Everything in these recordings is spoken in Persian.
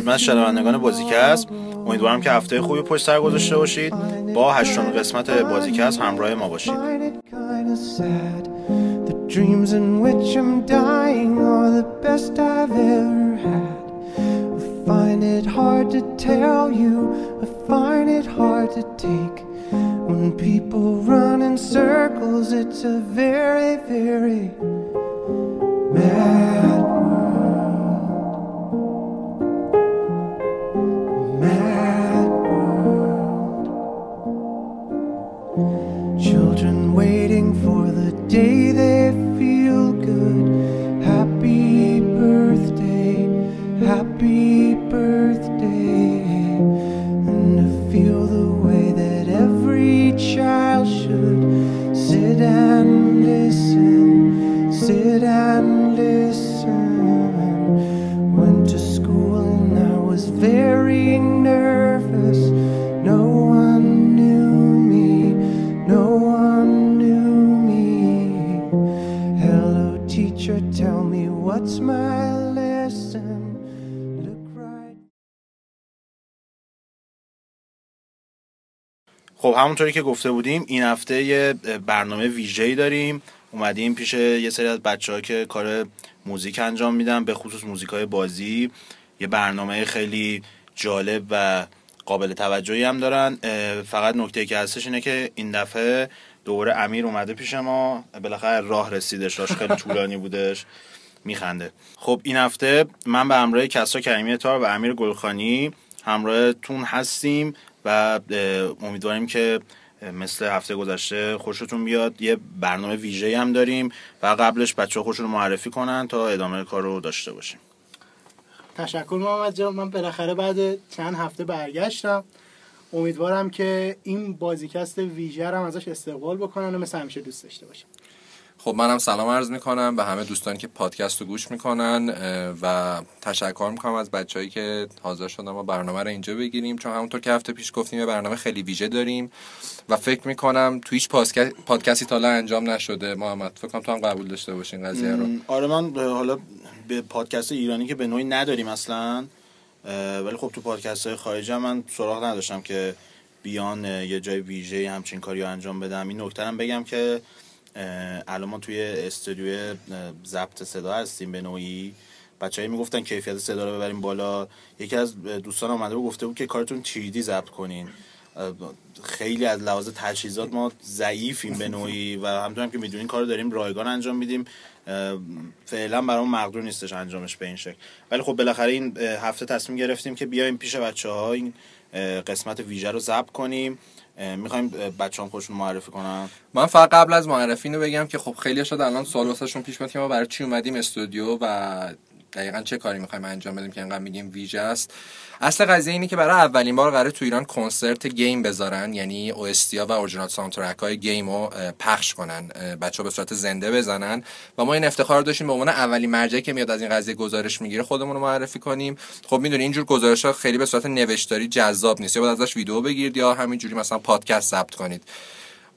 خدمت شنوندگان بازیکست امیدوارم که هفته خوبی پشت سر گذاشته باشید با هشتم قسمت بازیکست همراه ما باشید find it hard to tell you, I find it hard to take. When people run in circles, it's a very, very mad day they خب همونطوری که گفته بودیم این هفته یه برنامه ویژه‌ای داریم. اومدیم پیش یه سری از بچه که کار موزیک انجام میدن به خصوص موزیک های بازی. یه برنامه خیلی جالب و قابل توجهی هم دارن. فقط نکته که هستش اینه که این دفعه دوره امیر اومده پیش ما. بالاخره راه رسیدش. راش خیلی طولانی بودش. میخنده. خب این هفته من به همراه کسرا کریمی تار و امیر گلخانی همراهتون هستیم. و امیدواریم که مثل هفته گذشته خوشتون بیاد. یه برنامه ویژه هم داریم و قبلش بچه خودشون رو معرفی کنن تا ادامه کار رو داشته باشیم. تشکر محمد جان. من بالاخره بعد چند هفته برگشتم. امیدوارم که این بازیکست ویژه هم ازش استقبال بکنن و مثل همیشه دوست داشته باشم خب منم سلام عرض می‌کنم به همه دوستانی که پادکست رو گوش می‌کنن و تشکر می‌کنم از بچههایی که حاضر شدن ما برنامه رو اینجا بگیریم. چون همونطور که هفته پیش گفتیم برنامه خیلی ویژه داریم و فکر می‌کنم تو هیچ پادکست- پادکستی تا انجام نشده. محمد فکر کنم تو هم قبول داشته باشین قضیه رو. آره من حالا به پادکست ایرانی که به نوعی نداریم اصلا ولی خب تو پادکست های خارجی من سراغ نداشتم که بیان یه جای ویژه همچین کاری رو انجام بدم. این نکته بگم که الان ما توی استودیو ضبط صدا هستیم به نوعی. بچه‌ای می‌گفتن کیفیت صدا رو ببریم بالا. یکی از دوستان اومده بود گفته بود که کارتون تیریدی ضبط کنین. خیلی از لحاظ تجهیزات ما ضعیفیم به نوعی و همونطور هم که می‌دونین کار رو داریم رایگان انجام میدیم. فعلا برام مقدور نیستش انجامش به این شکل. ولی خب بالاخره این هفته تصمیم گرفتیم که بیایم پیش بچه ها این قسمت ویژه رو ضبط کنیم. می‌خوایم بچه‌ها خودشون معرفی کنن؟ من فقط قبل از معرفی اینو بگم که خب خیلی شد الان سوال واسهشون پیش میاد که ما برای چی اومدیم استودیو و دقیقا چه کاری می‌خوایم انجام بدیم که انقدر میگیم ویژه است؟ اصل قضیه اینه که برای اولین بار قراره تو ایران کنسرت game بذارن یعنی OST یا original soundtrack های game رو پخش کنن بچه‌ها به صورت زنده بزنن. و ما این افتخار داشتیم به عنوان اولین مرجعی که میاد از این قضیه گزارش می‌گیره خودمون رو معرفی کنیم. خب می‌دونی اینجور گزارش ها خیلی به صورت نوشتاری جذاب نیست. یا باید ازش ویدیو بگیرید یا همینجوری مثلا پادکست ثبت کنید.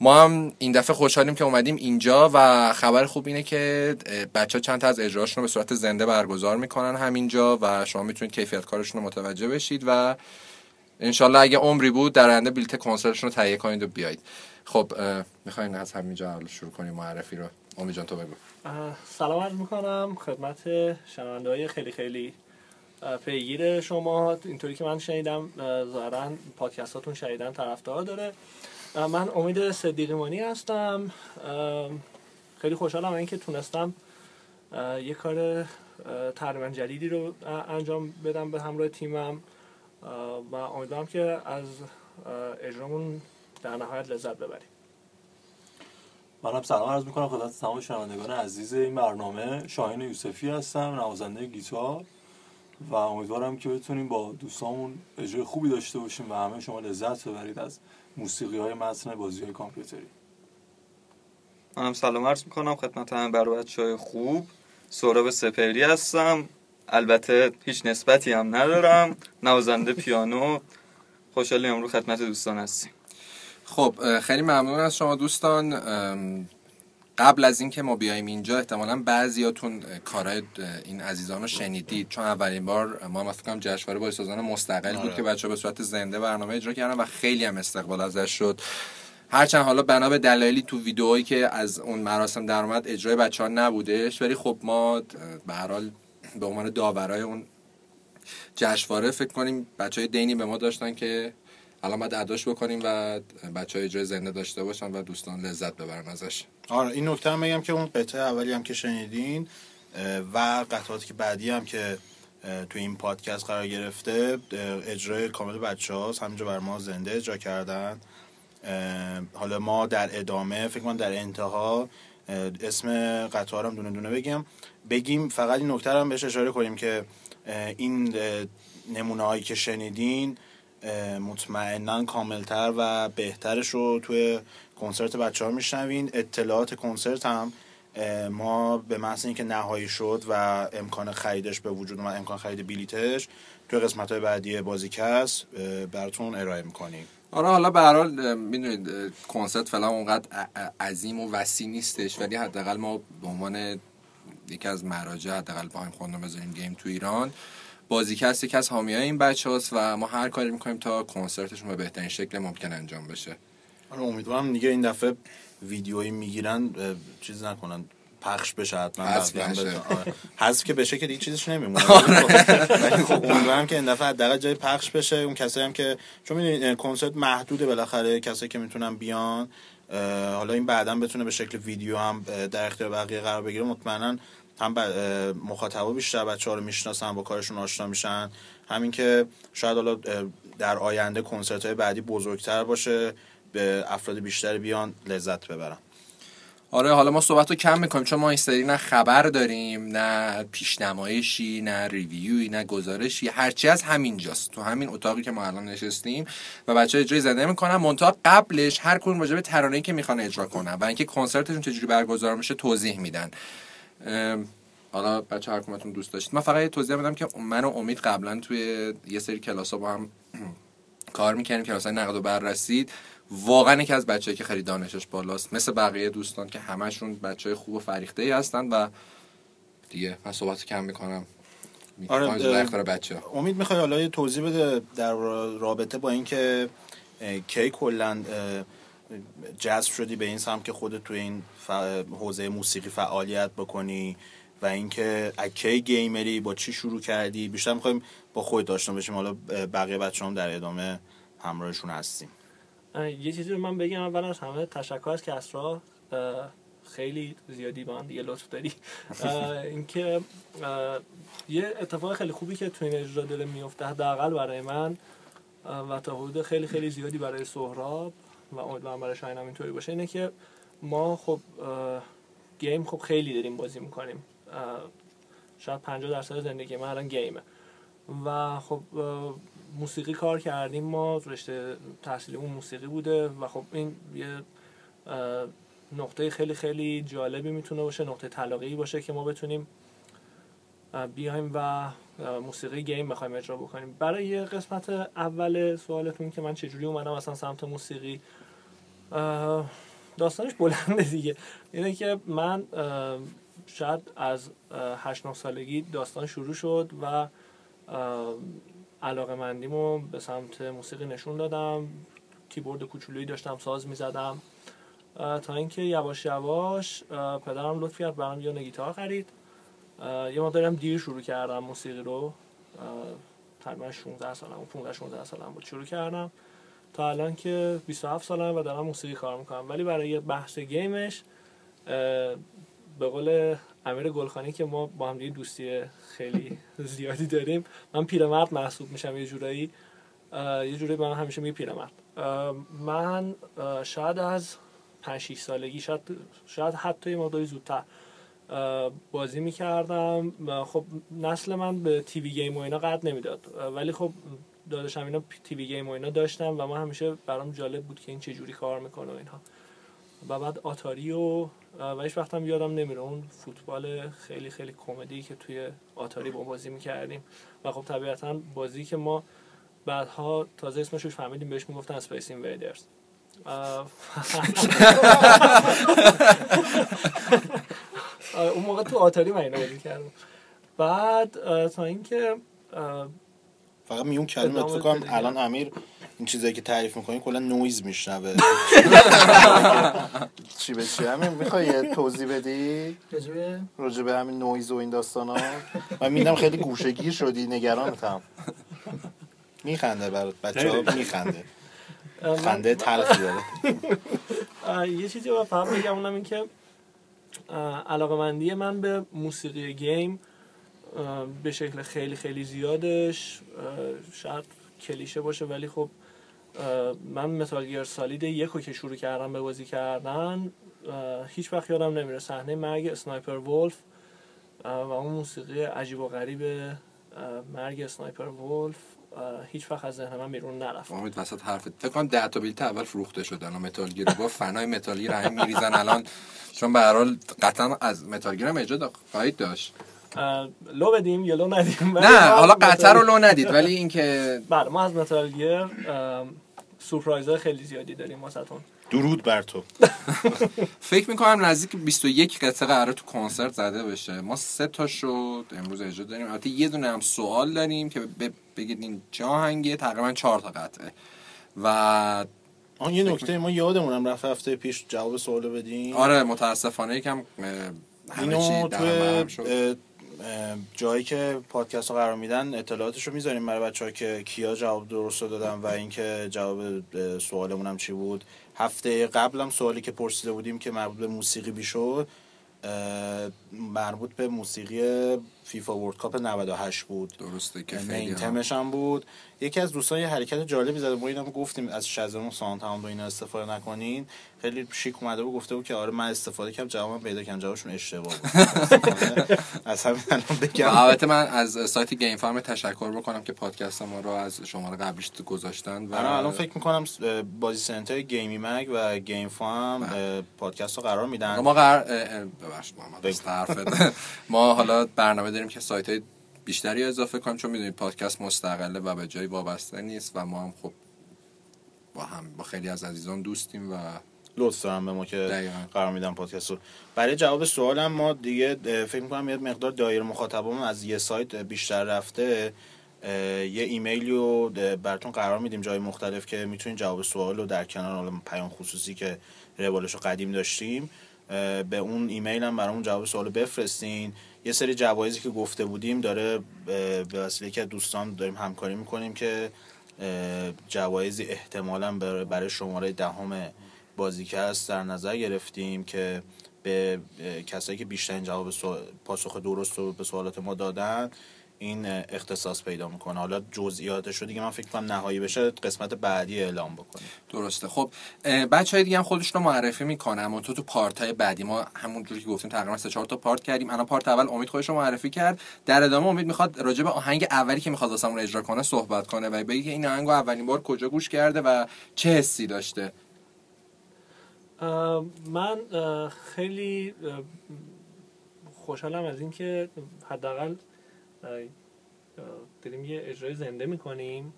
ما هم این دفعه خوشحالیم که اومدیم اینجا و خبر خوب اینه که بچه چند تا از اجراشون رو به صورت زنده برگزار می‌کنن همینجا و شما می‌تونید کیفیت کارشون رو متوجه بشید و انشالله اگه عمری بود در آینده بلیت کنسرتشون رو تهیه کنید و بیایید خب می‌خواین از همینجا شروع کنیم معرفی رو؟ امی جان تو بگو. سلام عرض می‌کنم. خدمت شنونده های خیلی خیلی پیگیر شما. اینطوری که من شنیدم اه، ظاهرا پادکستاتون شنیدن طرفدار داره. من امید صدیقیمانی هستم. خیلی خوشحالم اینکه تونستم یه کار تقریبا جدیدی رو انجام بدم به همراه تیمم. و امیدوارم که از اجرامون در نهایت لذت ببریم. منم سلام عرض می‌کنم خدمت تمام شنوندگان عزیز این برنامه. شاهین یوسفی هستم نوازنده گیتار. و امیدوارم که بتونیم با دوستامون اجرای خوبی داشته باشیم و همه شما لذت ببرید از موسیقی های متن بازی های کامپیوتری. منم سلام عرض می‌کنم خدمت همه بر بچه های خوب. سهراب سپری هستم. البته هیچ نسبتی هم ندارم. نوازنده پیانو. خوشحالی امرو خدمت دوستان هستیم. خب خیلی ممنون از شما دوستان. قبل از اینکه ما بیایم اینجا احتمالا بعضیاتون کارهای این عزیزان رو شنیدید چون اولین بار ما کنم جشنواره با سازان مستقل بود آره. که بچه به صورت زنده برنامه اجرا کردن و خیلی هم استقبال ازش شد هرچند حالا بنا به دلایلی تو ویدئوهایی که از اون مراسم در اومد اجرای بچه ها نبودش ولی خب ما به هر حال به عنوان داورای اون جشنواره فکر کنیم بچه های دینی به ما داشتن که الان باید اداش بکنیم و بچه های اجرای زنده داشته باشن و دوستان لذت ببرن ازش. آره این نکته هم بگم که اون قطعه اولی هم که شنیدین و قطعاتی که بعدی هم که تو این پادکست قرار گرفته اجرای کامل بچه هاست همینجا بر ما زنده اجرا کردن. حالا ما در ادامه فکر کنم در انتها اسم قطعه هم دونه دونه بگم. بگیم فقط این نکته هم بهش اشاره کنیم که این نمونه هایی که شنیدین مطمئنا کاملتر و بهترش رو توی کنسرت بچه ها میشنوین. اطلاعات کنسرت هم ما به محض اینکه نهایی شد و امکان خریدش به وجود اومد امکان خرید بلیتش توی قسمت های بعدی بازیکست اه، براتون ارائه می‌کنیم. آره حالا به هر حال می‌دونید کنسرت فعلا اونقدر عظیم و وسیع نیستش ولی حداقل ما به عنوان یکی از مراجع حداقل با هم خوندم بذاریم گیم تو ایران. بازیکست یکی از حامی این بچه هاست و ما هر کاری می‌کنیم تا کنسرتشون به بهترین شکل ممکن انجام بشه. آره امیدوارم دیگه این دفعه ویدیویی می‌گیرن چیز نکنن. پخش بشه حتما حذف. آره. حذف که بشه که دیگه چیزش نمیمونه. ولی خب امیدوارم که این دفعه حداقل جای پخش بشه. اون کسایی هم که چون می‌دونید کنسرت محدوده بالاخره. کسایی که می‌تونن بیان حالا این بعدا بتونه به شکل ویدیو هم در اختیار بقیه قرار بگیره مطمئنا هم مخاطبا بیشتر بچه ها رو می‌شناسن با کارشون آشنا میشن. همین که شاید حالا در آینده کنسرت های بعدی بزرگتر باشه به افراد بیشتر بیان لذت ببرن. آره حالا ما صحبت رو کم می‌کنیم چون ما این سری نه خبر داریم نه پیشنمایشی نه ریویوی نه گزارشی هرچی از همینجاست تو همین اتاقی که ما الان نشستیم و بچه اجرای زنده می‌کنن. منتها قبلش هر کدوم راجع به ترانه‌ای که می‌خوان اجرا کنن و اینکه کنسرتشون چجوری برگزار میشه توضیح میدن. حالا بچه هر کدومتون دوست داشتید. من فقط یه توضیح بدم که من و امید قبلا توی یه سری کلاس با هم کار می‌کنیم کلاس نقد و بررسی واقعا یکی از بچه‌ای که خیلی دانشش بالاست مثل بقیه دوستان که همشون بچه خوب و فریخته ای هستن و دیگه من صحبت کم می‌کنم. آره، بچه ها امید می‌خوای حالا یه توضیح بده در رابطه با اینکه کی کلا جذب شدی به این سمت که خودت تو این ف- حوزه موسیقی فعالیت بکنی و اینکه از کی گیمری با چی شروع کردی؟ بیشتر می‌خوایم با خود داشته باشیم حالا بقیه بچه هم در ادامه همراهشون هستیم. یه چیزی رو من بگم اول از همه تشکر از کسرا. اه، خیلی زیادی با من دیگه لطف داری. اینکه یه اتفاق خیلی خوبی که تو این اجرا داره میفته حداقل برای من و تا حدود خیلی خیلی زیادی برای سهراب. و امیدوارم برای شاهین هم اینطوری باشه. اینه که ما خب گیم خب خیلی داریم بازی می‌کنیم. شاید 50 درصد زندگی من الان گیمه. و خب موسیقی کار کردیم. ما رشته تحصیلیمون موسیقی بوده و خب این یه نقطه خیلی خیلی جالبی می‌تونه باشه نقطه طلاقی باشه که ما بتونیم بیایم و موسیقی گیم بخوایم اجرا بکنیم. برای قسمت اول سوالتون که من چجوری اومدم اصلا سمت موسیقی داستانش بلنده دیگه. اینه که من شاید از اه، هشت نه سالگی داستان شروع شد و علاقه مندیمو به سمت موسیقی نشون دادم. کیبورد کوچولویی داشتم ساز می‌زدم. تا اینکه یواش یواش پدرم لطف کرد برام یه گیتار خرید. یه مقداری هم دیر شروع کردم موسیقی رو. تقریبا 16 سالم بود 15 16 سالم بود. شروع کردم. تا الان که 27 سالم و دارم موسیقی کار می‌کنم. ولی برای بحث game ش به قول امیر گلخانی که ما با هم دوستی خیلی زیادی داریم من پیرمرد محسوب میشم یه جورایی. یه جورایی به من همیشه میگه پیرمرد. من شاید از 5 6 سالگی شاید شاید حتی یه مقداری زودتر بازی می‌کردم. خب نسل من به تیوی گیم و اینا قد نمی‌داد. ولی خب داداشم اینا تیوی گیم و اینا داشتم و من همیشه برام جالب بود که این چه جوری کار می‌کنه و اینها. و بعد آتاری و و هیچ وقتم یادم نمیره. اون فوتبال خیلی خیلی کمدی که توی Atari با بازی می‌کردیم. و خب طبیعتا بازی که ما بعدها تازه اسمش رو فهمیدیم بهش می‌گفتن Space Invaders اون موقع تو Atari من اینو بازی کردم. بعد تا اینکه فقط میون کلمه فکر کنم. الان امیر این چیزایی که تعریف می‌کنی کلا نویز میشنوه. چی به چی؟ همین می‌خوای توضیح بدی؟ راجع به همین نویز و این داستان ها من میدم خیلی گوشه‌گیر شدی نگرانتم میخنده برات بچه ها میخنده. خنده تلخی داره. یه چیزی رو فقط بگم اونم این که علاقه مندی من به موسیقی game به شکل خیلی خیلی زیادش. شاید کلیشه باشه ولی خب من Metal Gear Solid یکو که شروع کردم به بازی کردن هیچ وقت یادم نمیره. صحنه مرگ Sniper Wolf و اون موسیقی عجیب و غریب مرگ Sniper Wolf هیچ وقت از ذهن من بیرون نرفت. امید وسط حرفت فکر کنم 10 تا بلیت اول فروخته شد الان Metal Gear با fan ای Metal Gear همین میریزن. الان چون به هر حال قطعا از Metal Gear هم خواهید داشت. لو بدیم یا لو ندیم؟ نه حالا قطعه رو لو ندید ولی اینکه بله ما از Metal Gear سورپرایز های خیلی زیادی داریم واسهتون. درود بر تو. فکر می‌کنم نزدیک 21 قطعه قرار تو کنسرت زده بشه. ما سه تا شد امروز اجرا داریم. البته یه دونه هم سوال داریم که بگید این چه آهنگه؟ تقریبا چهار تا قطعه. و آن یه نکته ما یادمونم رفت هفته پیش جواب سوالو بدیم. آره متاسفانه یکم همه چی توی جایی که پادکست ها قرار میدن اطلاعاتش رو می‌ذاریم برای بچه که کیا جواب درست رو دادن و اینکه جواب سوالمون هم چی بود. هفته قبلم سوالی که پرسیده بودیم که مربوط به موسیقی بیشد مربوط به موسیقی فیفا ورد کاپ 98 بود. درسته که خیلی هم- تمش هم بود. یکی از دوستان یه حرکت جالبی زده. ما اینم گفتیم از شزمون هاوند و اینا استفاده نکنین. خیلی شیک اومده بود گفته بود که آره من استفاده کردم جوابم پیدا کردم. جوابشون اشتباه بود. از همین الان بگم. البته من از سایت گیم فارم تشکر بکنم که پادکست ما رو از شماره قبلیش گذاشتن و الان الان فکر می‌کنم بازی سنتر گیمی مگ و گیم فام پادکست رو قرار میدن. ما قرار ببخشید. ما حالا برنامه داریم که سایت های بیشتری اضافه کنیم چون می‌دونید پادکست مستقله و به جایی وابسته نیست و ما هم خب با هم با خیلی از عزیزان دوستیم و لطف دارم به ما که دقیقاً. قرار میدم پادکست رو برای جواب سوالم ما دیگه فکر می‌کنم یه مقدار دایر مخاطبمون از یه سایت بیشتر رفته یه ایمیلی رو براتون قرار میدیم جای مختلف که می‌تونید جواب سوال رو در کنار حالا پیام خصوصی که روالش رو قدیم داشتیم به اون ایمیل هم برامون جواب سوال بفرستین. یه سری جوایزی که گفته بودیم داره به وسیله که دوستان داریم همکاری می‌کنیم که جوایزی احتمالا برای شماره دهم بازیکست در نظر گرفتیم که به کسایی که بیشترین جواب پاسخ درست رو به سوالات ما دادن این اختصاص پیدا می‌کنه. حالا جزئیاتش رو دیگه من فکر کنم نهایی بشه قسمت بعدی اعلام بکنیم. درسته. خب بچه های دیگه هم خودشون رو معرفی می‌کنن. اما تو تو پارت های بعدی. ما همون جوری که گفتیم تقریبا سه چهار تا پارت کردیم. الان پارت اول امید خودش رو معرفی کرد. در ادامه امید می‌خواد راجع به آهنگ اولی که می‌خواد واسمون اجرا کنه صحبت کنه و بگه که این آهنگ اولین بار کجا گوش کرده و چه حسی داشته. من خیلی خوشحالم از اینکه حداقل داریم یه اجرای زنده می‌کنیم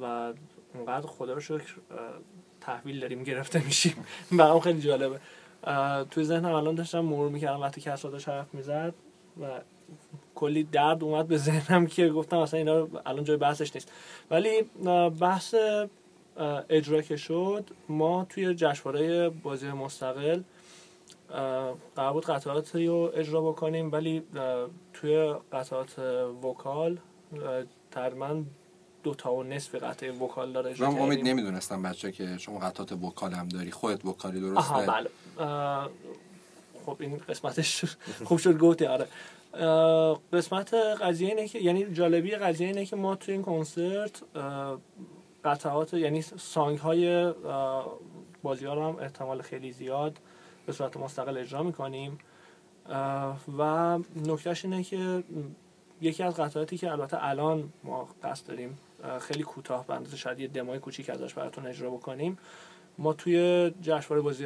و اونقدر خدا رو شکر تحویل داریم گرفته میشیم. برام خیلی جالبه. توی ذهنم الان داشتم مرور می‌کردم وقتی کسرا داشت حرف می‌زد و کلی درد اومد به ذهنم که گفتم اصلا اینا الان جای بحثش نیست. ولی بحث اجرا که شد ما توی جشنواره بازی مستقل قرار بود قطعاتی رو اجرا بکنیم ولی توی قطعات وکال تقریبا دو تا و نصف قطعه وکال داره اجرا من امید. نمی‌دونستم بچه که شما قطعات وکال هم داری خودت وکالی درسته؟ آها بله. خب این قسمتش خوب شد گفتی آره. قسمت قضیه اینه که یعنی جالبی قضیه اینه که ما توی این کنسرت قطعات یعنی سانگ های بازی ها رو هم احتمال خیلی زیاد به صورت مستقل اجرا می‌کنیم. و نکتهش اینه که یکی از قطعاتی که البته الان ما قصد داریم خیلی کوتاه به اندازه شاید یه دمای کوچیک ازش براتون اجرا بکنیم. ما توی جشنواره بازی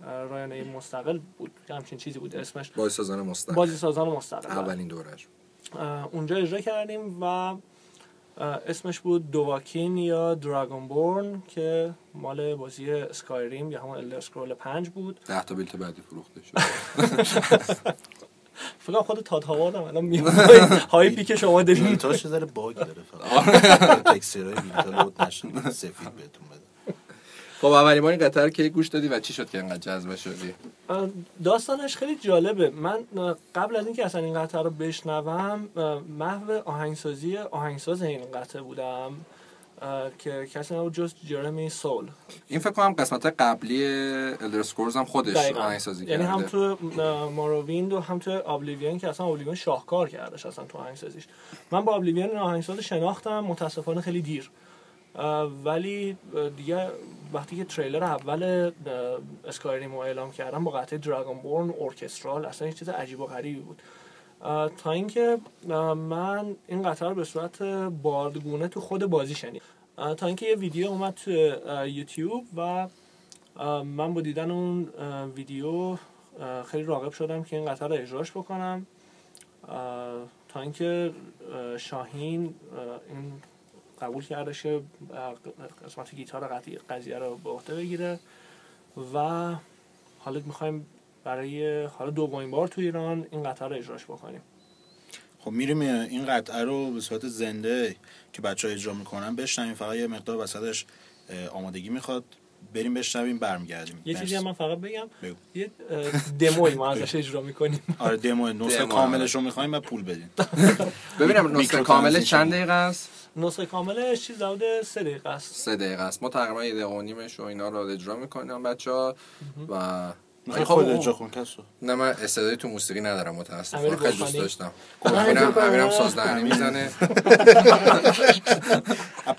رایانه مستقل بود. همچین چیزی بود اسمش بازی سازان مستقل. بازی سازان مستقل اولین دورش اونجا اجرا کردیم و اسمش بود Dovahkiin یا Dragonborn که مال بازی Skyrim یا همون Elder Scrolls 5 بود. ده تا بیلت بعدی فروخته شد. فکر خود Todd Howard هم الان میاد. hype ی که شما بیلتاش یه ذره bug داره فقط. texture های بیلتا load نشد سفید بهتون بده. خب اولین بار این قطعه رو کی گوش دادی و چی شد که انقدر جذب شدی؟ داستانش خیلی جالبه. من قبل از اینکه اصلا این قطعه رو بشنوم محو آهنگسازی آهنگساز این قطعه بودم که کسی نبود جز جرمی سول. این فکر کنم قسمت قبلی الدر سکورز هم خودش. آهنگسازی یعنی هم کرده. تو ماروویند و هم تو آبلیوین که اصلا آبلیوین شاهکار کردش اصلا تو آهنگسازیش. من با آبلیوین این آهنگساز شناختم متاسفانه خیلی دیر. ولی دیگه وقتی که تریلر اول اسکایریم رو اعلام کردم با قطعه دراگون بورن ارکسترال اصلا یه چیز عجیب و غریبی بود. تا اینکه من این قطعه رو به صورت باردگونه تو خود بازی شنیدم. اه، تا اینکه یه ویدیو اومد تو یوتیوب و من با دیدن اون ویدیو خیلی راغب شدم که این قطعه رو اجراش بکنم. تا اینکه اه، شاهین اه، این قبول کردش که قسمت گیتار قضیه- رو به عهده بگیره. و حالا می‌خوایم برای حالا دومین بار تو ایران این قطعه رو اجراش بکنیم. خب میریم این قطعه رو به صورت زنده که بچه ها اجرا می‌کنن بشنویم. فقط یه مقدار وسطش آمادگی می‌خواد. بریم بشنویم برمیگردیم. یه چیزی هم من فقط بگم. بگو. یه دموی ما ازش اجرا می‌کنیم. آره دمو نسخه دمو، کاملش رو می‌خوایم و پول بدین ببینم نسخه کاملش. چند دقیقه است؟ نسخه کاملش چیز حدود سه دقیقه است. سه دقیقه است. ما تقریبا یه دقیقه و نیمش و اینا رو اجرا می‌کنیم بچه ها و خب خود اون- اجرا کن کسو نه من استعدادی تو موسیقی ندارم متاسفانه. امیر خیلی دوست؟ داشتم. امیرم امیرم سازدهنی می‌زنه.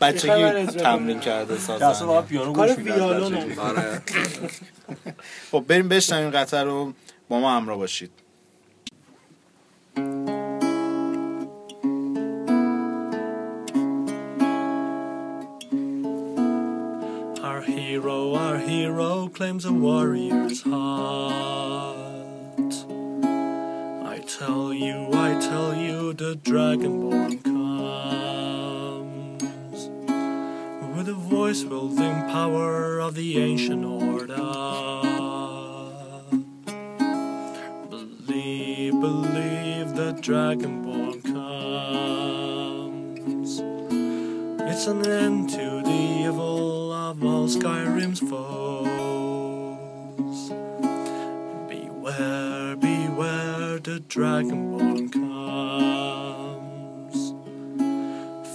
بچگی من تمرین؟ کرده که اصلا فقط پیانو کار گوش. هم. آره. خب بریم بشنویم قطعه رو. با ما همراه باشید. Hero, our hero claims a warrior's heart. I tell you, I tell you, the dragonborn comes with a voice wielding power of the ancient order. Believe, believe, the dragonborn comes. It's an end to the evil of all Skyrim's foes. Beware, beware, the Dragonborn comes.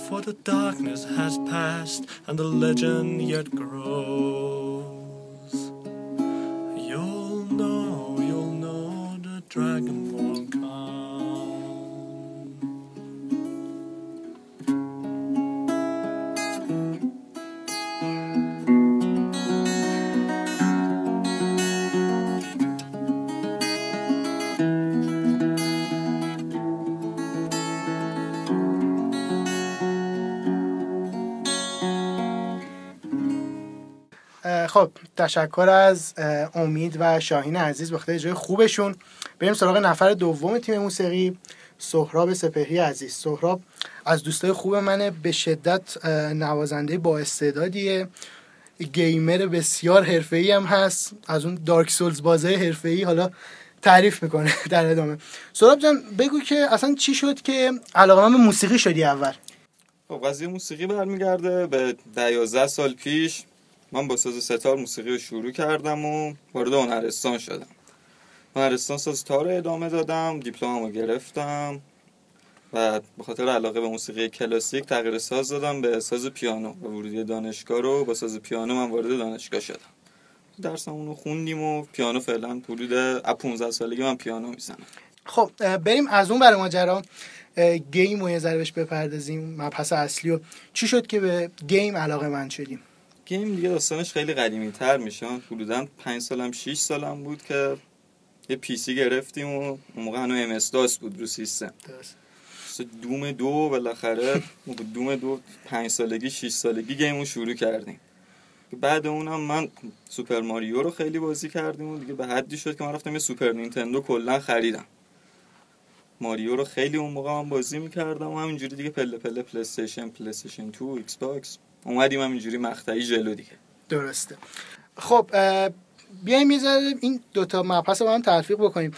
For the darkness has passed and the legend yet grows. You'll know, you'll know the Dragonborn خب تشکر از امید و شاهین عزیز بخاطر اجرای خوبشون. بریم سراغ نفر دوم تیم موسیقی سهراب سپهری عزیز. سهراب از دوستای خوب منه به شدت نوازنده با استعدادیه. گیمر بسیار حرفه‌ای هم هست. از اون دارک سولز بازه حرفه‌ای حالا تعریف می‌کنه در ادامه. سهراب جان بگو که اصلا چی شد که علاقه به موسیقی شدی اول؟ خب قضیه موسیقی برمیگرده. به ده یازده سال پیش من با ساز ستار موسیقی رو شروع کردم و وارد هنرستان شدم. هنرستان ساز تار رو ادامه دادم دیپلممو گرفتم و به خاطر علاقه به موسیقی کلاسیک تغییر ساز دادم به ساز پیانو و ورودی دانشگاه رو. با ساز پیانو من وارد دانشگاه شدم. درسمون رو خوندیم و پیانو فعلا حدود از 15 سالگی من پیانو می‌زنم. خب بریم از اون ور ماجرا. game و یه ذره بهش بپردازیم. مبحث اصلی و چی شد که به game علاقه‌مند شدیم؟ game دیگه داستانش خیلی قدیمی تر میشه. من حدودا 5 سالم 6 سالم بود که یه PC گرفتیم و اون موقع هنو MS-DOS بود رو سیستم. Doom دو بالاخره Doom دو پنج سالگی 6 سالگی game و شروع کردیم. بعد اونم من Super Mario رو خیلی بازی کردیم و دیگه به حدی شد که من رفتم یه Super Nintendo کلا خریدم. Mario رو خیلی اون موقع من بازی می‌کردم و همینجوری دیگه پله پله PlayStation PlayStation 2 Xbox اومدیم همینجوری مقطعی جلو دیگه. درسته. خب بیایم یه ذره این دوتا مبحث رو با هم تلفیق بکنیم.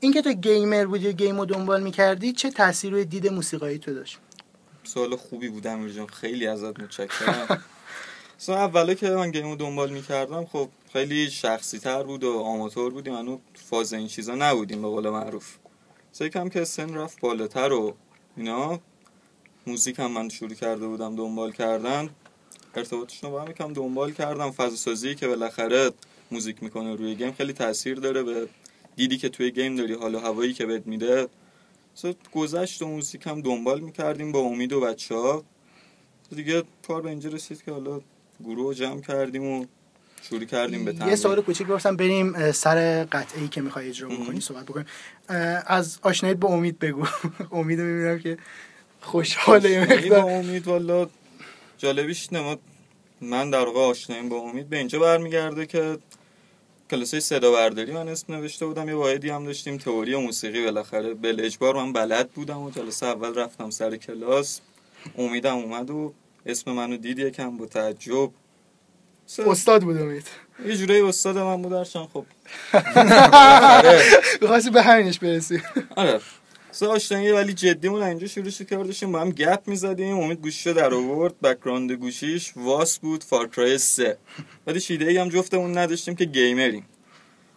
این که تو gamer بودی و game رو دنبال می‌کردی چه تاثیر روی دید موسیقایی تو داشت؟ سوال خوبی بود امیر جان. خیلی ازت متشکرم. اصلا اولا که من game و دنبال می‌کردم خب خیلی شخصی تر بود و آماتور بودیم هنو فاز این چیزا نبودیم به قول معروف. سه کم که سن رفت بالاتر و اینا. موزیک هم من شروع کرده بودم دنبال کردن. ارتباطشون رو با هم یکم دنبال کردم. فضا سازی که بالاخره موزیک می‌کنه روی گیم خیلی تاثیر داره به دیدی که توی گیم داری حال و هوایی که بهت میده. گذشت و موزیک هم دنبال می‌کردیم با امید و بچه ها دیگه کار به اینجا رسید که حالا گروه رو جمع کردیم و شروع کردیم به یه تمرین. سوال کوچیک بپرسم. بریم سر قطعه ای که می‌خوای اجرا بکنی. صحبت بکنیم. از آشناییت با امید بگو. امید می‌بینم که خوشحاله مقدار. امید والا جالبیش نما من در واقع آشناییم با امید. به اینجا برمیگرده که کلاسای صدا برداری من اسم نوشته بودم یه واحدی هم داشتیم تئوری و موسیقی. بالاخره بل اجبار من بلد بودم و جلسه اول رفتم سر کلاس. امیدم اومد و اسم منو دید یکم با تعجب. استاد بود امید. یه جورایی استاد من بود هرچند خب. آره. می‌خواستی به همینش برسی. آره. سه آشنایی ولی جدیمون اینجا شروع شد که داشتیم با هم گپ می‌زدیم. امید گوشیشو در آورد. بکراند گوشیش واس بود. فارکرای 3 ولی شیده ای هم جفتمون نداشتیم که گیمریم.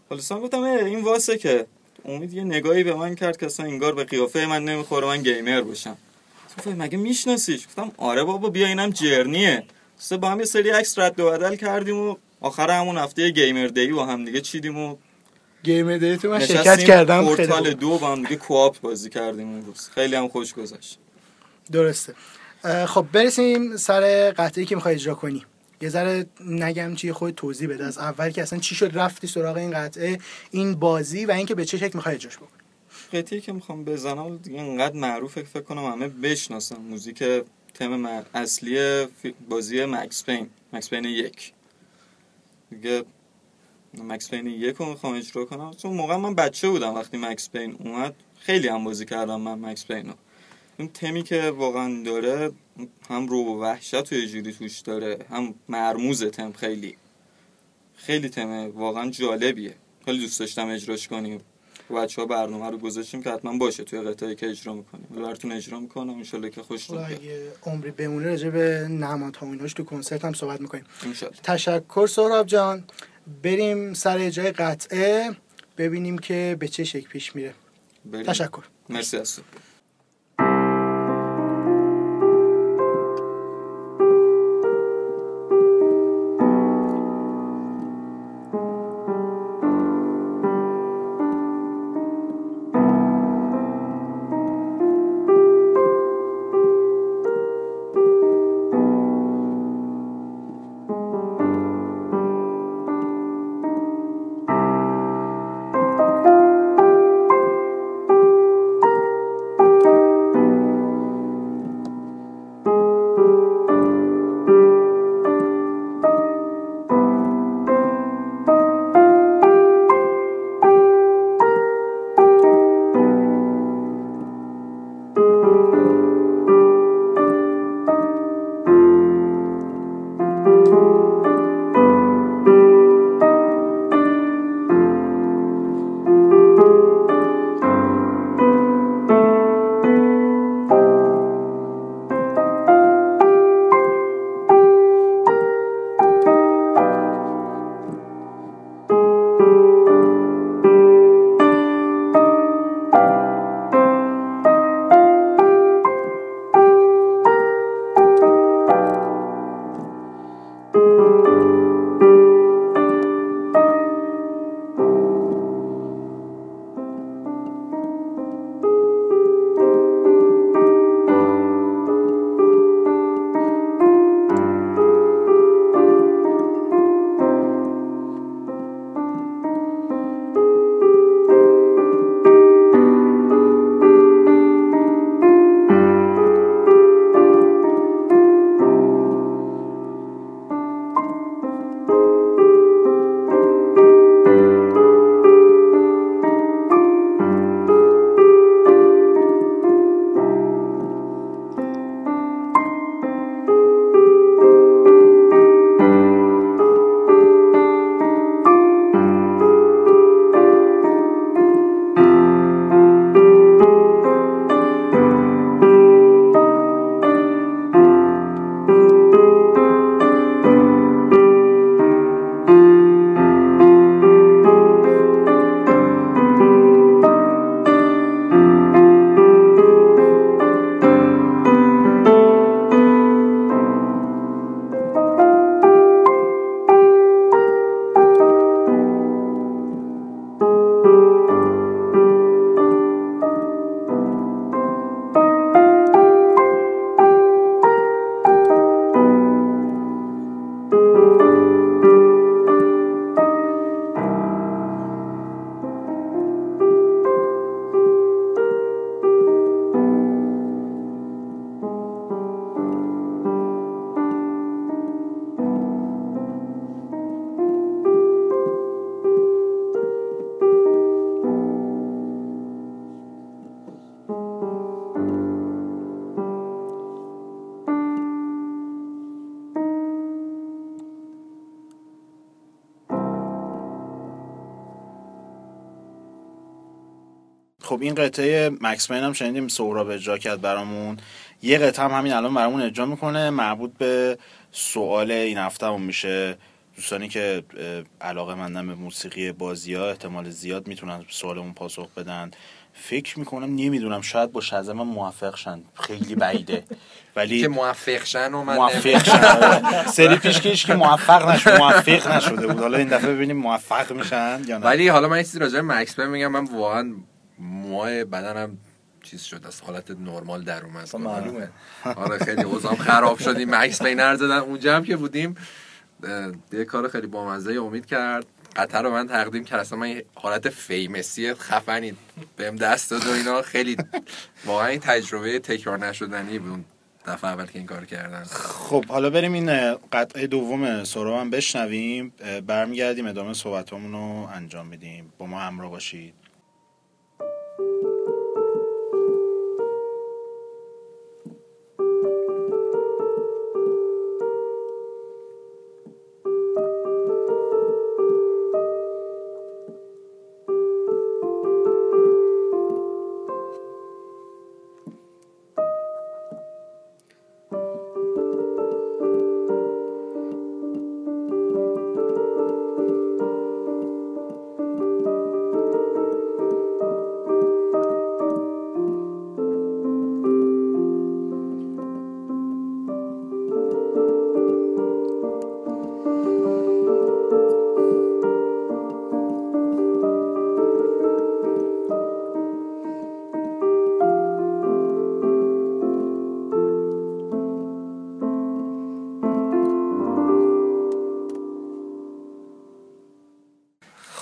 حالا اصلا گفتم این واسه که. امید یه نگاهی به من کرد که اصلا انگار به قیافه من نمی‌خوره من گیمر باشم. گفتم مگه میشناسیش؟ گفتم آره بابا بیا اینم جرنیه. سه با هم یه سری عکس رد و بدل کردیم و آخر همون هفته گیمر دی با هم دیگه چیدیم و گیم دی تو من شرکت کردم پورتال. دو با هم دیگه کوآپ بازی کردیم اون روز خیلی هم خوش گذشت. درسته. خب برسیم سر قطعه که می‌خوای اجرا کنی. یه ذره نگم چی خود توضیح بده. از اول که اصلا چی شد رفتی سراغ این قطعه این بازی و اینکه به چه شکل می‌خوای اجراش بکنی. قطعی که می‌خوام بزنم دیگه اینقدر معروفه که فکر کنم همه بشناسن. موزیک تم اصلی بازی مکس پین مکس پین یک. دیگه مکس پین یک رو می‌خوام اجرا کنم. چون موقع من بچه بودم وقتی مکس پین اومد خیلی هم بازی کردم من مکس پین رو. اون تمی که واقعا داره هم رو و وحشت و یه جوری توش داره هم مرموز تم خیلی. خیلی تم واقعا جالبیه. خیلی دوست داشتم اجراش کنیم. بچه ها برنامه رو گذاشتیم که حتما باشه توی قطعه که اجرا می‌کنیم. حالا براتون اجرا می‌کنم. انشالله که حالا بیاد اگه عمری بمونه راجع به نمادها و ایناش تو کنسرت هم صحبت می‌کنیم. انشالله. تشکر سهراب جان. بریم سر اجرای قطعه ببینیم که به چه شکل پیش میره. بریم. تشکر. مرسی از این قطعه مکس هم شنیدیم سهراب اجرا کرد برامون. یه قطعه هم همین الان برامون اجرا می‌کنه مربوط به سوال این هفته میشه. دوستانی که علاقه مندن به موسیقی بازی ها احتمال زیاد می‌تونن سوالمون پاسخ بدن. فکر می‌کنم نمی‌دونم شاید با شزم موفق شن. خیلی بعیده. ولی که موفق شن و من موفق شن. سری پیش که که موفق نشد موفق نشده بود. حالا این دفعه ببینیم موفق میشن یا نه. ولی حالا من یه چیزی راجع به مکس میگم. من واقعا موهای بدنم چیز شد از حالت نرمال در اومد. معلومه. آره خیلی اوضاعم خراب شدیم مکس بینر زدن. اونجا هم که بودیم یه کار خیلی بامزه امید کرد. قطر رو من تقدیم کرد. اصلا من حالت فیمسی خفنی بهم دست داد و اینا. خیلی واقعا این تجربه تکرار نشدنی بود دفعه اول که این کار کردن. خب حالا بریم این قطعه دوم سهراب هم بشنویم. برمیگردیم ادامه صحبتامون رو انجام میدیم. با ما همراه باشید.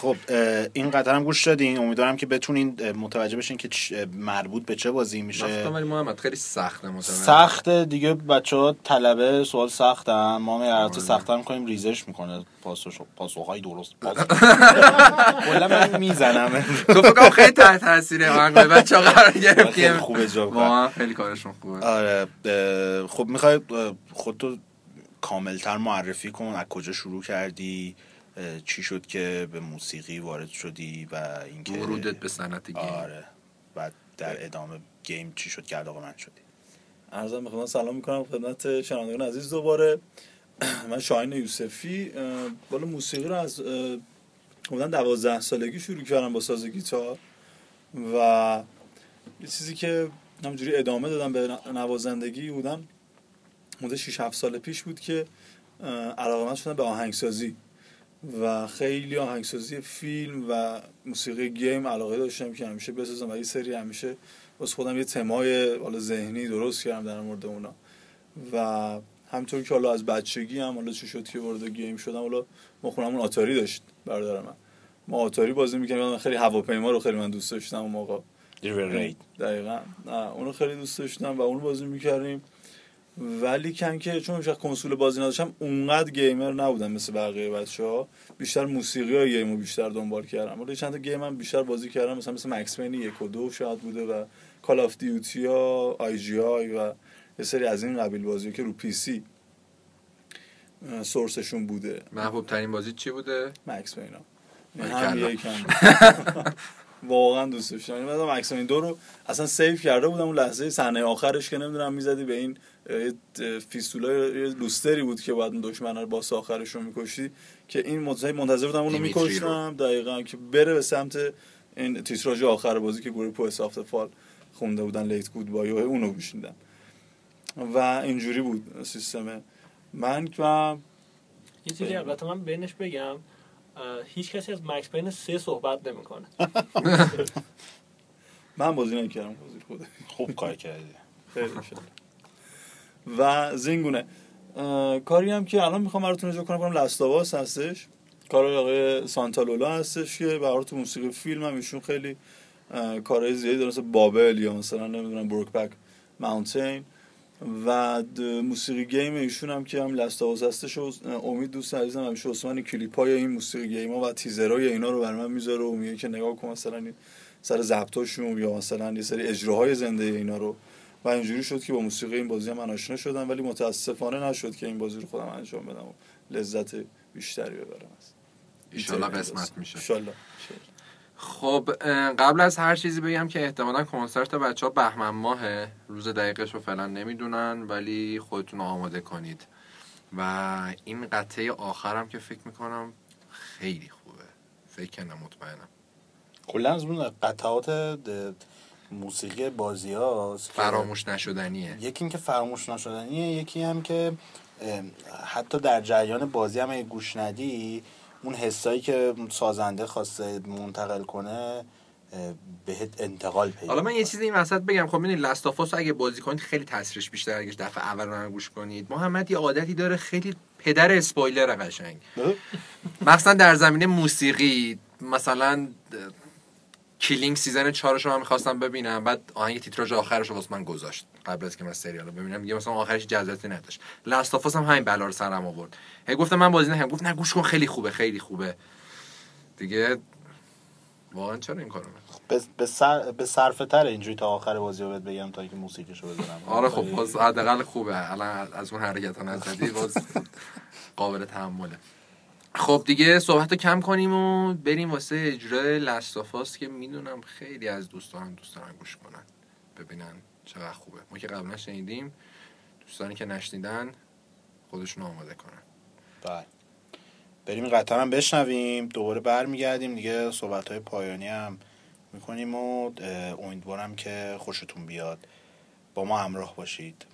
خب این قطعه هم گوش دادین. امیدوارم که بتونین متوجه بشین که مربوط به چه بازی میشه. ولی محمد خیلی سخته مثلا سخت دیگه. بچه ها طلبه سوال سختن. ما هم حالت سختتر می‌کنیم. ریزش می‌کنه. پاسخ پاسخهای درست. کلا من می‌زنم. تو فکر خیلی تحت تاثیر آهنگای بچه‌ها قرار خیلی گرفتی خوب اجرا. واقعا خیلی کارشون خوبه. آره خب می‌خوای خودتو کاملتر معرفی کن. از کجا شروع کردی؟ چی شد که به موسیقی وارد شدی و اینکه ورودت به صنعت گیم. آره. بعد در ادامه گیم چی شد که علاقه من شدی؟ ارزم می‌خوام سلام می‌کنم خدمت شنوندگان عزیز. دوباره من شاهین یوسفی بالا موسیقی رو از اه، حدودا دوازده سالگی شروع کردم با ساز گیتار و یه چیزی که همجوری ادامه دادم به نوازندگی بودم. مدت 6 7 سال پیش بود که علاقه شدم به آهنگسازی. و خیلی آهنگسازی فیلم و موسیقی گیم علاقه داشتم که همیشه بسازم و یه سری همیشه واسه خودم یه تمای حالا ذهنی درست کردم در مورد اونا. و همطور که حالا از بچگی هم حالا چه شد که وارد گیم شدم حالا ما خونمون آتاری داشت برادر من. ما آتاری بازی می‌کردیم خیلی هواپیما رو خیلی من دوست داشتم اون موقع. دقیقا. نه اونو خیلی دوست داشتم و اونو بازی می‌کردیم. ولیکن که چون وقت کنسول بازی نداشتم اونقدر gamer نبودم مثل بقیه بچه ها بیشتر موسیقی های game و بیشتر دنبال کردم. ولی چند تا game هم بیشتر بازی کردم مثلا مثل Max Payne یک و دو شاید بوده و Call of Duty ها IGI و یه سری از این قبیل بازی که رو PC source شون بوده. محبوب ترین بازی چی بوده؟ Max Payne باریکلا. هم یکم. واقعا دوست داشتم. یعنی مثلا Max Payne دو رو اصلا save کرده بودم. اون لحظه صحنه آخرش که نمی‌دونم می‌زدی به این یه لوستری بود که بعد دشمن رو boss آخرش رو میکشتی که این منتظر منتظر بودم اونو. میکشتم. دقیقا که بره به سمت این تیتراژ آخر بازی که گروه Poets of the Fall خونده بودن Late Goodbye و اونو گوش میدم و اینجوری بود سیستم من. و یه چیزی البته من بینش بگم. هیچ کسی از مکس پین سه صحبت نمی‌کنه. من بازی نکردم بازی خود. خوب کار کردی. خیلی. و زینگونه کاری هم که الان می‌خوام براتون اجرا کنم کنم لستاواس هستش. کار آقای سانتالولا هستش که برای تو موسیقی فیلم هم ایشون خیلی کارهای زیادی داره مثل بابل یا مثلا نمی‌دونم بروکبک ماونتین و موسیقی گیم ایشون هم که هم لستاواس هستش و امید دوست عزیزم همیشه عثمان کلیپ های این موسیقی گیم ها و تیزرهای اینا رو بر من می‌ذاره و میگه که نگاه کن مثلا سر ضبطاشون یا مثلا یه سری اجراهای زنده اینا رو. و اینجوری شد که با موسیقی این بازی هم من آشنا شدم ولی متاسفانه نشد که این بازی رو خودم انجام بدم و لذت بیشتری ببرم. از ایشالله قسمت میشه. ایشالله خب قبل از هر چیزی بگم که احتمالا کنسرت بچه ها بهمن ماهه. روز دقیقش رو فعلا نمی‌دونن ولی خودتون رو آماده کنید. و این قطعه آخرم که فکر می‌کنم خیلی خوبه. فکر کنم مطمئنم. کلا از اون قطعات موسیقی بازی هاست فراموش نشدنیه. یکی اینکه فراموش نشدنیه یکی هم که حتی در جریان بازی هم گوش ندی اون حسایی که سازنده خواسته منتقل کنه بهت انتقال پیدا حالا من یه. چیزی این وسط بگم. خب ببینید Last of Us اگه بازی کنید خیلی تاثیرش بیشتر اگه دفعه اول رو گوش کنید. محمد یه عادتی داره خیلی پدر اسپویلر قشنگ. مخصوصا در زمینه موسیقی. مثلا Killing season چهارش رو من می‌خواستم ببینم. بعد آهنگ تیتراژ آخرش رو واسه من گذاشت. قبل از که من سریال رو ببینم. دیگه مثلا آخرش جذابیتی نداشت. Last of Us هم همین بلا رو سرم آورد. هی گفتم من بازی نکنم گفت نه گوش کن خیلی خوبه خیلی خوبه. دیگه واقعا چرا این کارو؟ به, به, سر، به صرفه تر اینجوری تا آخر بازی رو بهت بگم تا اینکه موسیقیشو بذارم آره خب باز حداقل خوبه. الان از اون حرکت ها نزدی باز قابل تحمله. خب دیگه صحبت رو کم کنیم و بریم واسه اجرای لستافاس که می‌دونم خیلی از دوستان دوست دارن گوش کنن ببینن چقدر خوبه. ما که قبلا شنیدیم دوستانی که نشنیدن خودشون آماده کنن. بله. بریم قطعه هم بشنویم. دوباره برمیگردیم دیگه. صحبت های پایانی هم می‌کنیم و امیدوارم که خوشتون بیاد. با ما همراه باشید.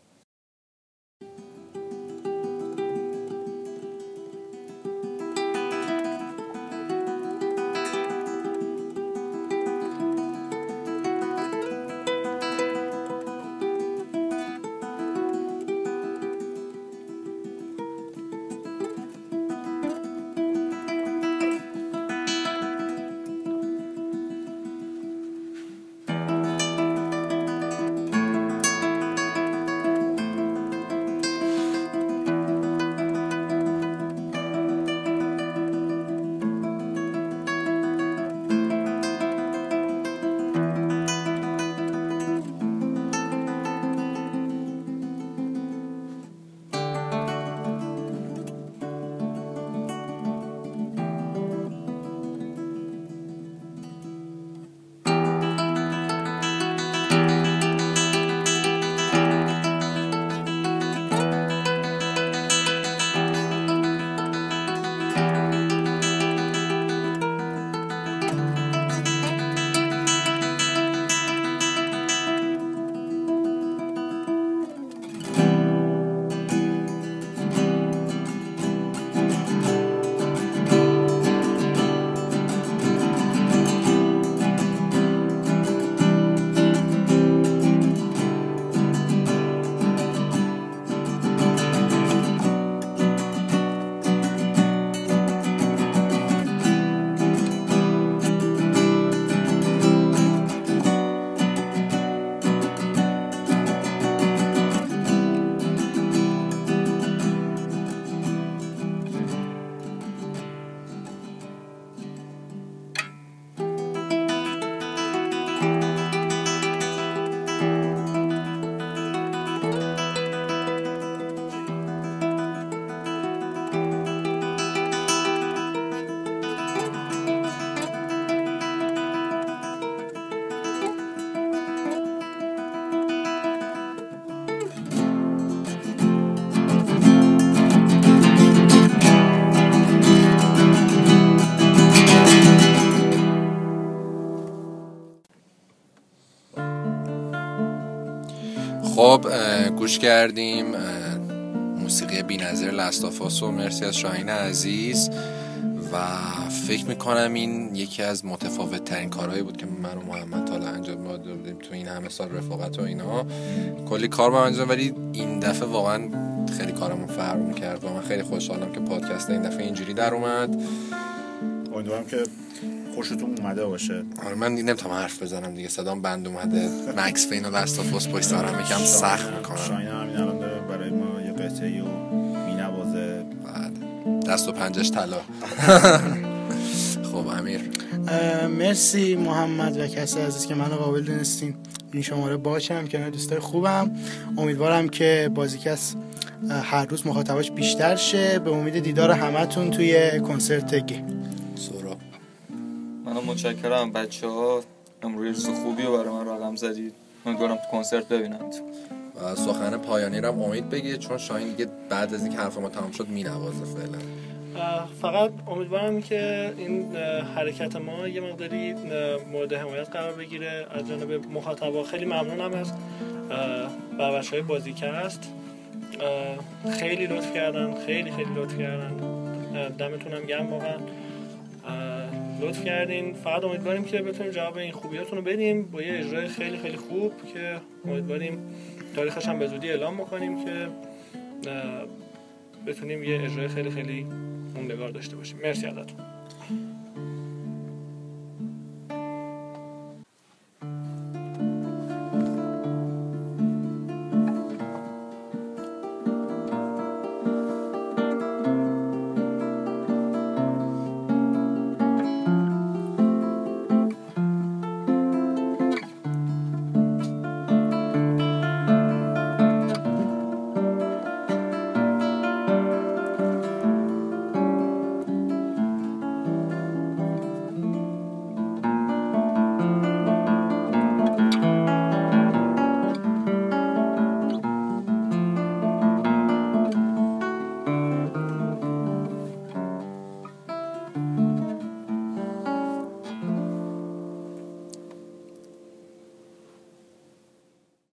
گوش کردیم موسیقی بینظیر لستافاس و مرسی از شاهین عزیز. و فکر می‌کنم این یکی از متفاوت ترین کارهایی بود که من و محمد تالا انجام دادیم تو این همه سال رفاقت و اینا. کلی کار با انجام ولی این دفعه واقعا خیلی کارمون فرق می‌کرد و من خیلی خوشحالم که پادکست این دفعه اینجوری در اومد. امیدوارم که خوشتون اومده باشه. آره من نمی‌تونم حرف بزنم دیگه. صدام بند اومده. مکس فین و دست آف پشت سرم یکم سخت می‌کنم شاین همین الان داره برای ما یه قطعه و مینوازه. بعد دست و پنجش طلا. خب امیر. مرسی محمد و کسی عزیز که منو قابل دونستین. این شماره باشم کنار دوستای خوبم. امیدوارم که بازیکس هر روز مخاطباش بیشتر شه. به امید دیدار همتون توی کنسرت گی متشکرم بچه ها امروز روز خوبی رو برای من رقم زدید. امیدوارم تو کنسرت ببینم تو. و سخن پایانی رو هم امید بگه چون شاین دیگه بعد از اینکه حرف ما تمام شد مینوازه فعلا. اه، فقط امیدوارم که این حرکت ما یه مقداری مورد حمایت قرار بگیره. از جانب مخاطبا خیلی ممنونم از بچه های بازیکست اه، خیلی لطف کردن خیلی خیلی لطف کردن. دمتونم گرم واقعا. لطف کردین. فقط امیدواریم که بتونیم جواب این خوبیاتون رو بدیم. با یه اجرای خیلی خیلی خوب که امیدواریم تاریخش هم به زودی اعلام بکنیم که بتونیم یه اجرای خیلی خیلی موندگار داشته باشیم. مرسی ازتون.